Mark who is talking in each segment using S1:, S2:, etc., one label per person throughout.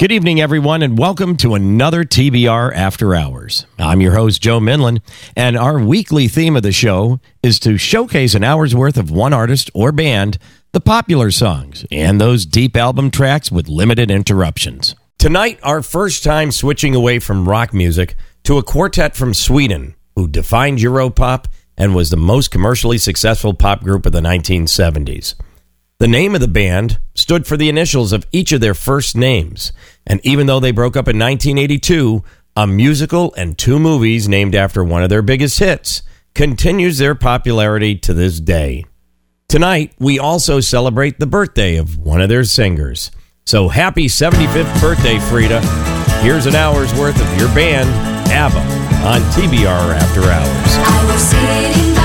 S1: Good evening, everyone, and welcome to another TBR After Hours. I'm your host, Joe Minlin, and our weekly theme of the show is to showcase an hour's worth of one artist or band, the popular songs, and those deep album tracks with limited interruptions. Tonight, our first time switching away from rock music to a quartet from Sweden who defined Europop and was the most commercially successful pop group of the 1970s. The name of the band stood for the initials of each of their first names, and even though they broke up in 1982, a musical and two movies named after one of their biggest hits continues their popularity to this day. Tonight, we also celebrate the birthday of one of their singers. So happy 75th birthday, Frida. Here's an hour's worth of your band, ABBA, on TBR After Hours.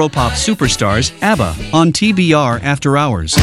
S2: Europop superstars ABBA on TBR After Hours.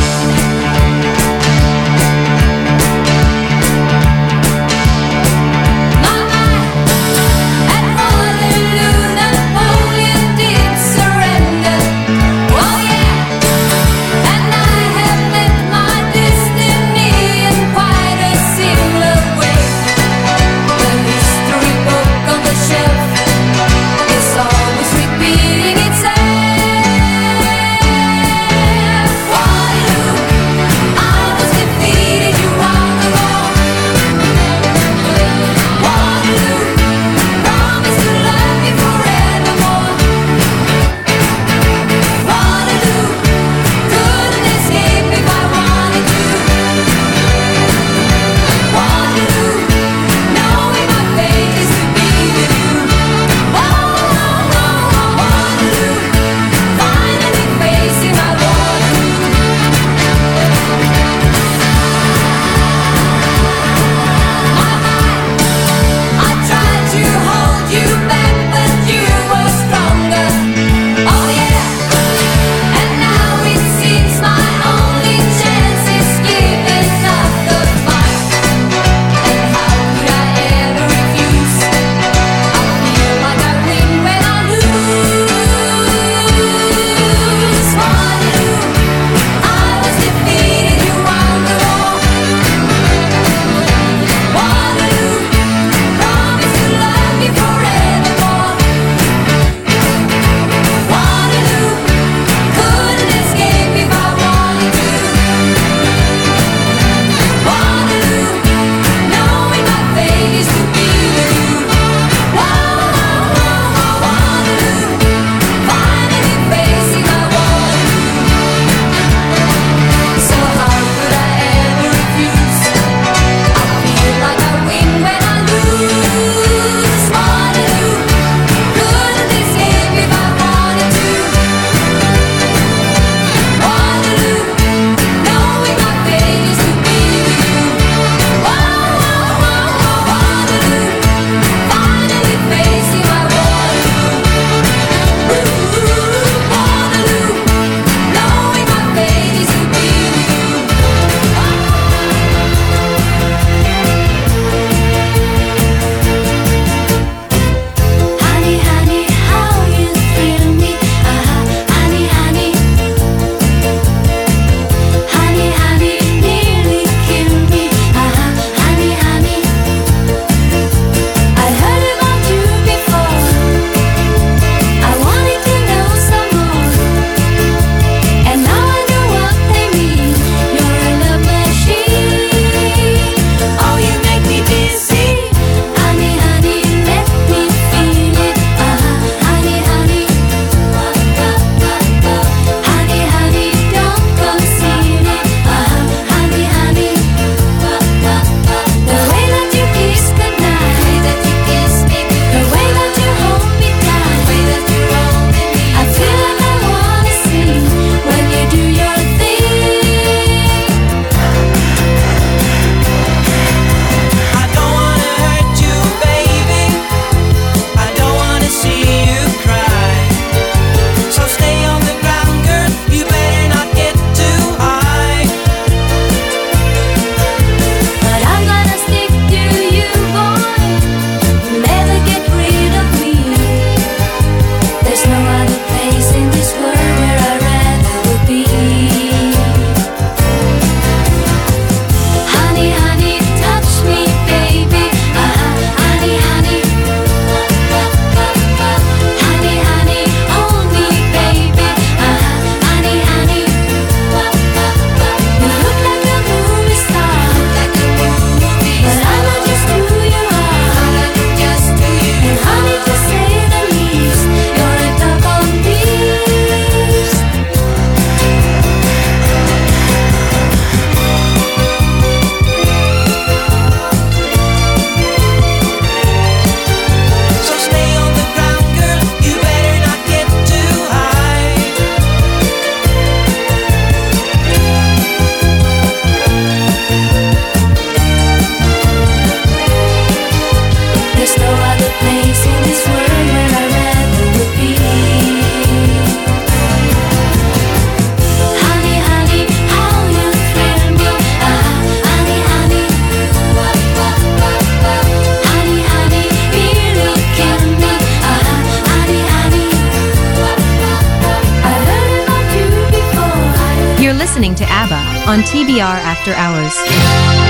S2: On TBR After Hours.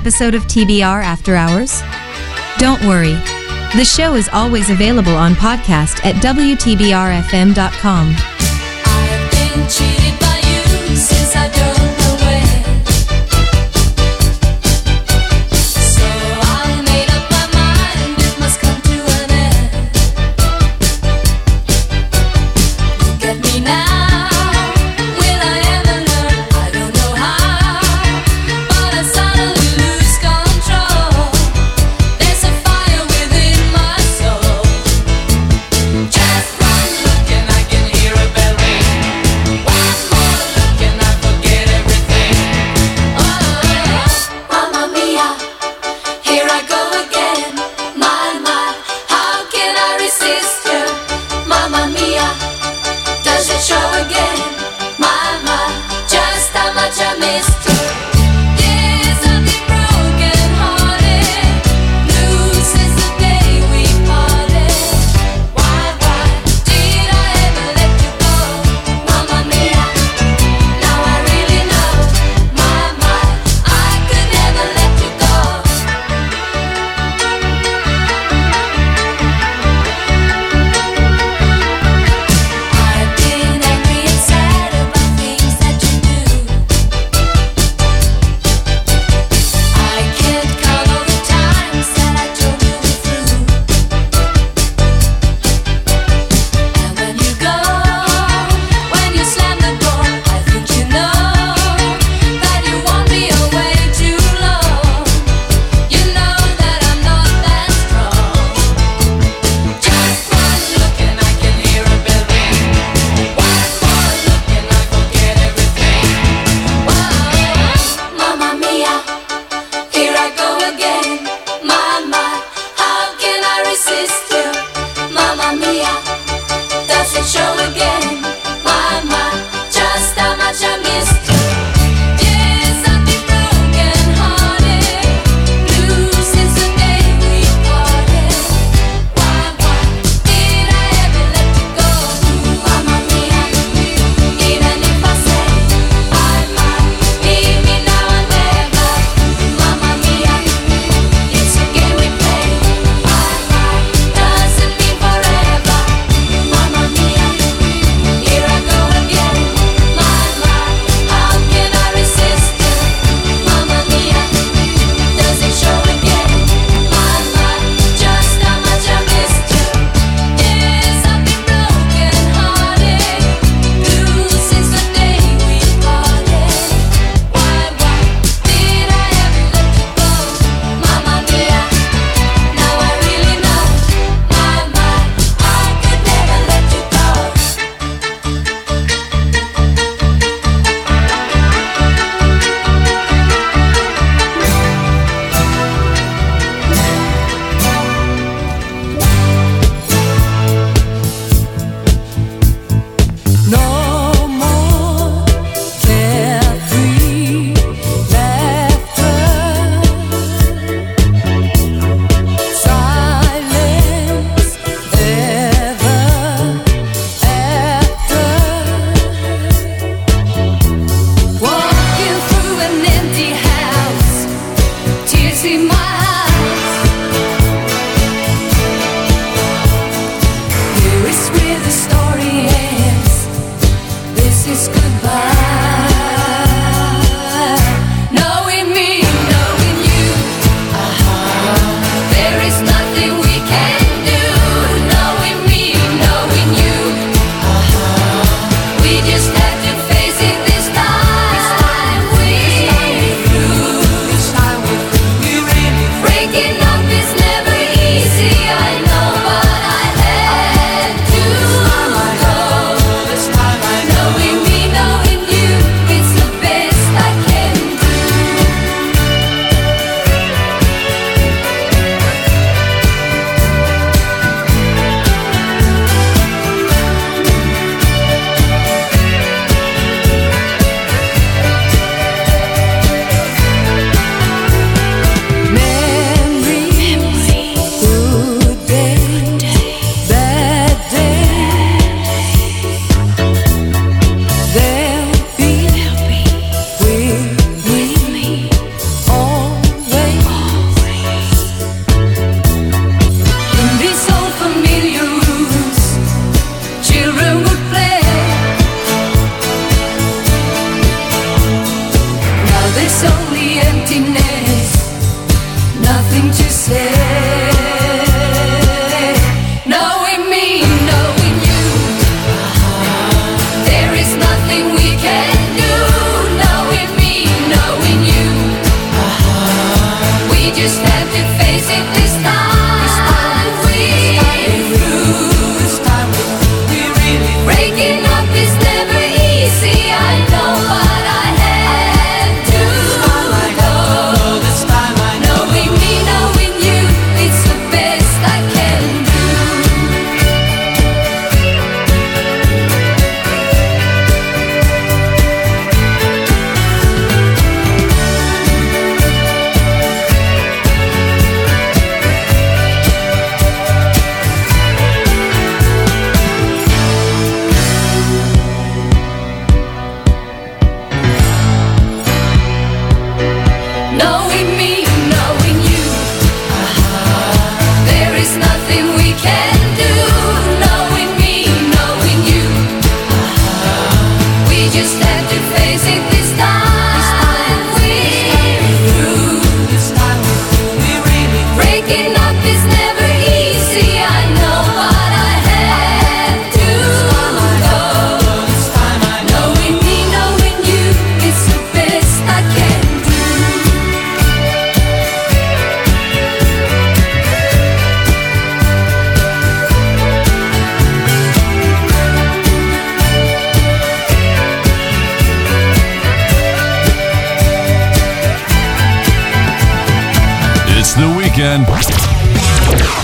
S2: episode of TBR After Hours? Don't worry. The show is always available on podcast at WTBRFM.com.
S3: such a
S2: mistake.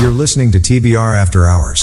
S4: You're listening to TBR After Hours.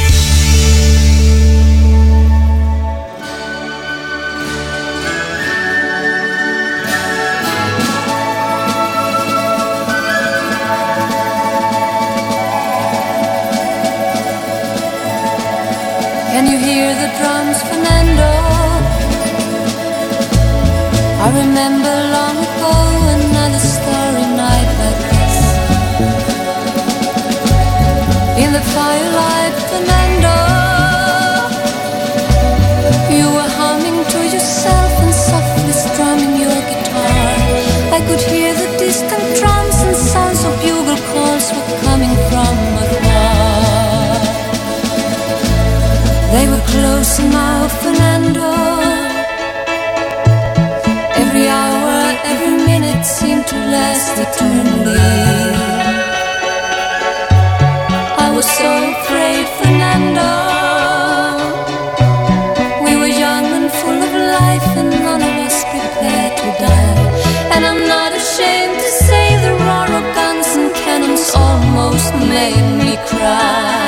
S2: alright.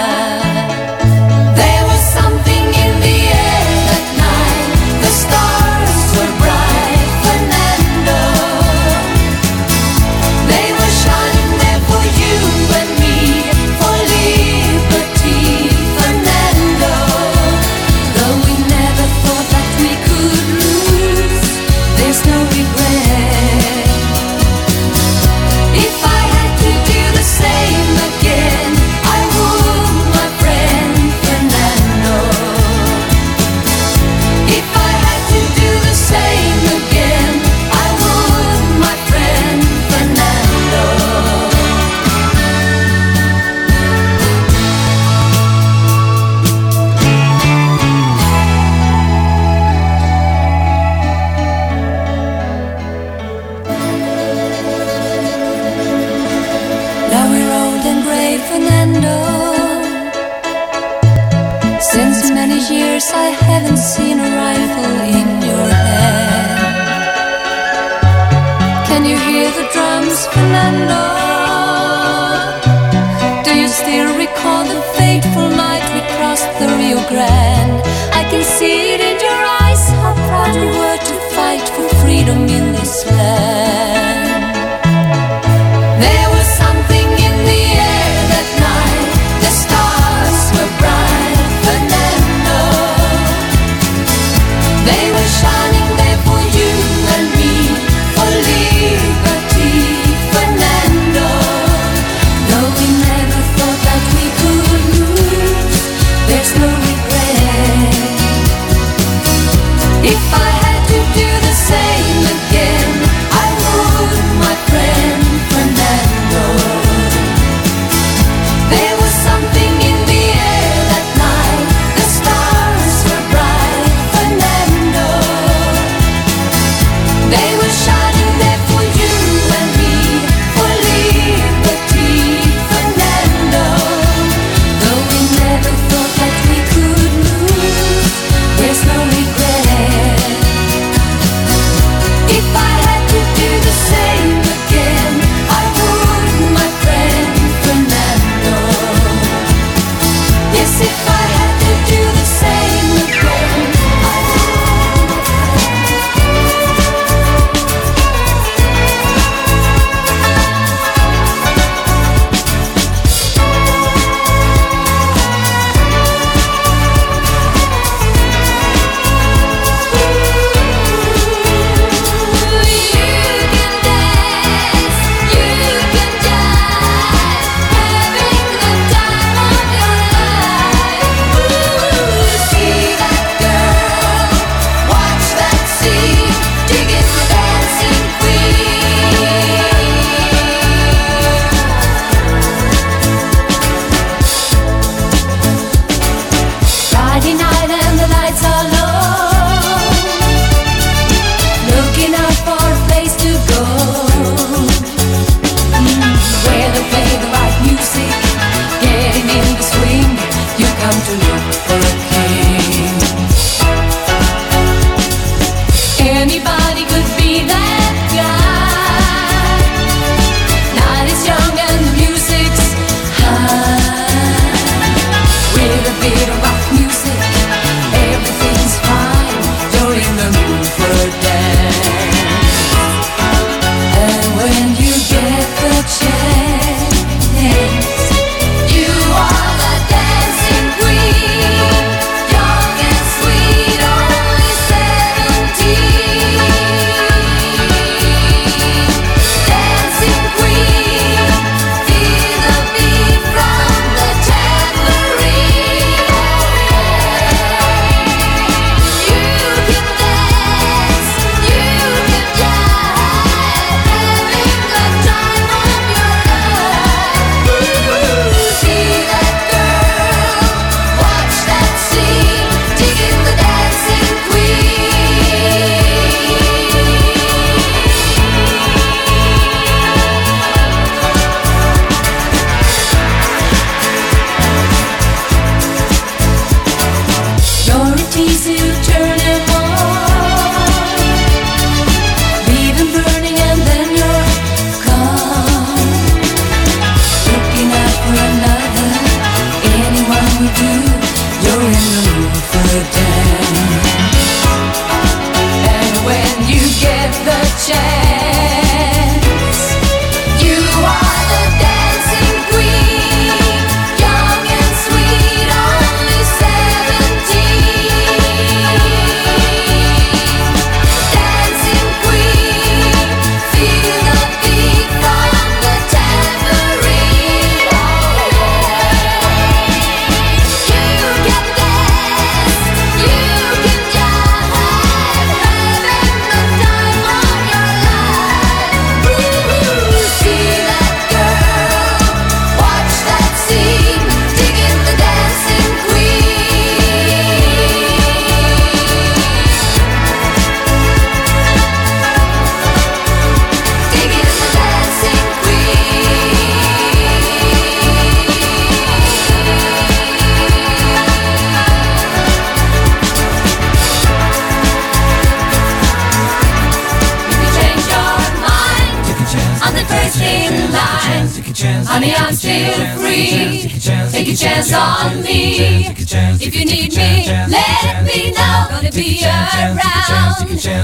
S2: feel free. Take a chance on me. If you need me, let me know. Gonna be around.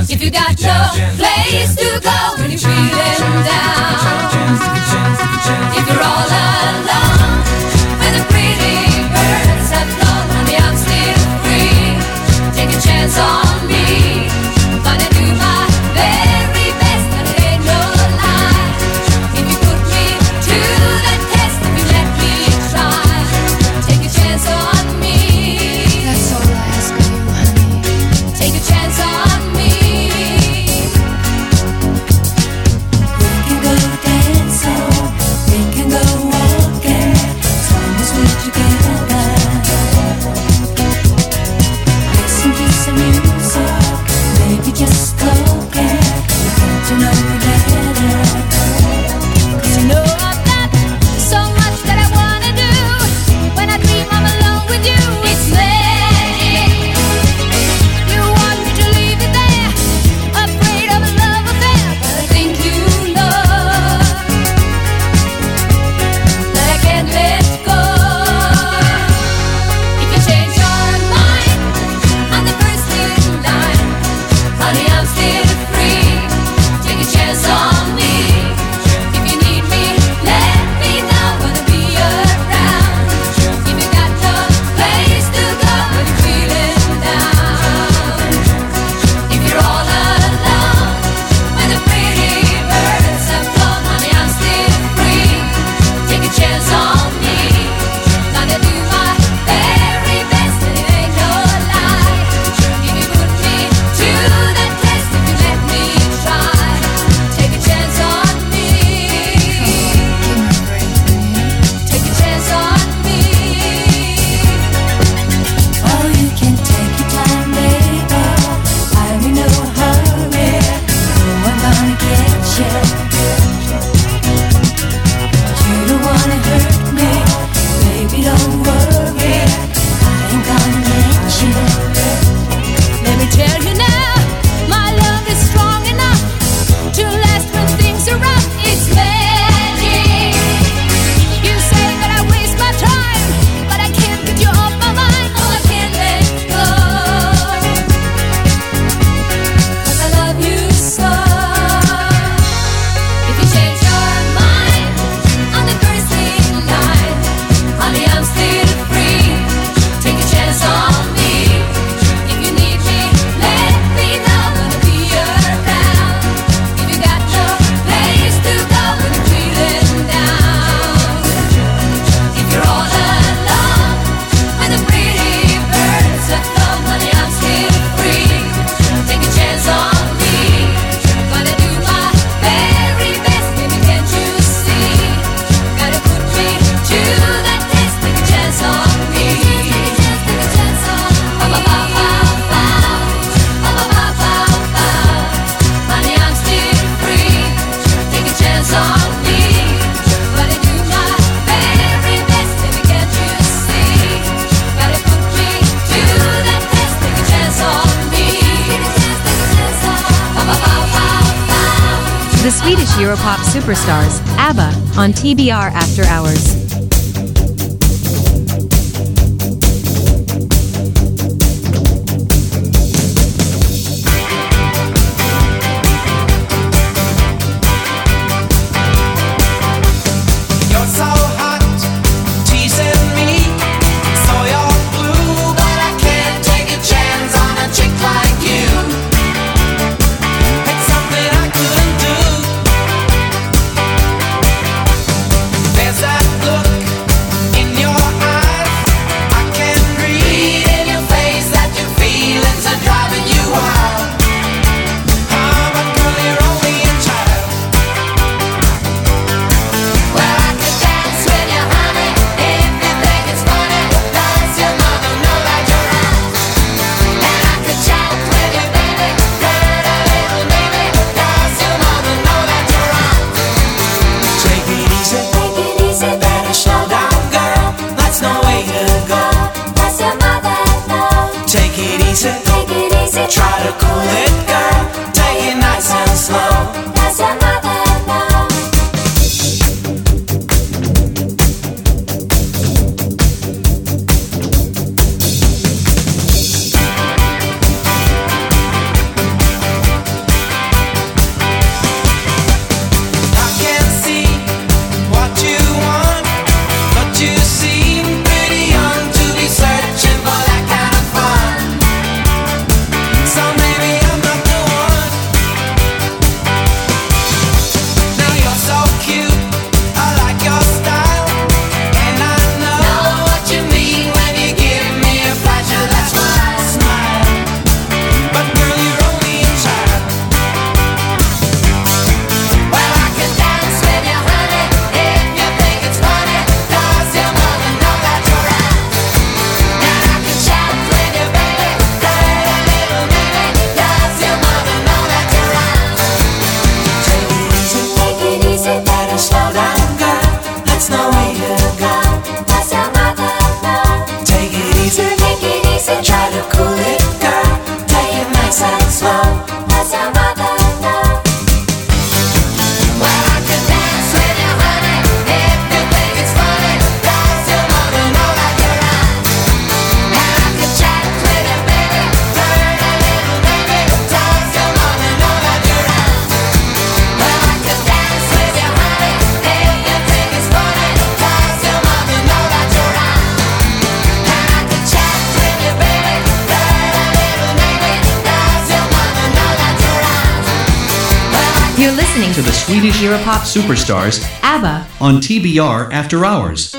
S2: If you got no place to go when you're feeling down. If you're all alone, when the pretty birds have flown and the I'm still free. Take a chance on.
S5: TBR After Hours.
S6: Europop superstars,
S5: ABBA,
S6: on TBR After Hours.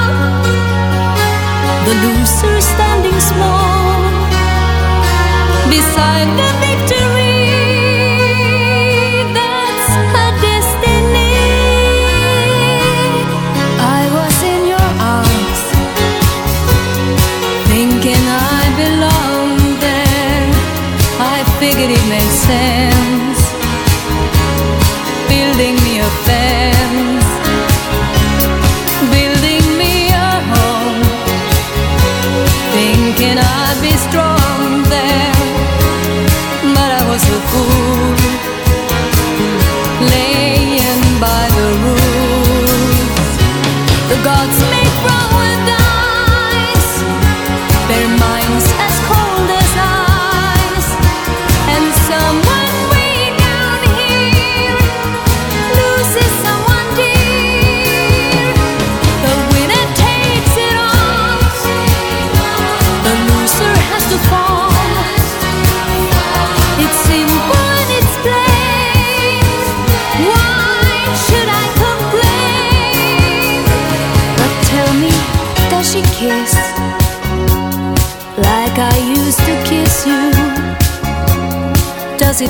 S2: the loser standing small beside the victor.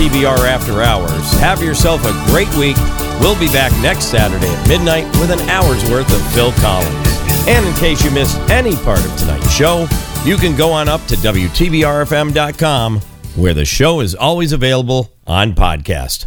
S1: TBR After Hours. Have yourself a great week. We'll be back next Saturday at midnight with an hour's worth of Phil Collins. And in case you missed any part of tonight's show, you can go on up to WTBRFM.com where the show is always available on podcast.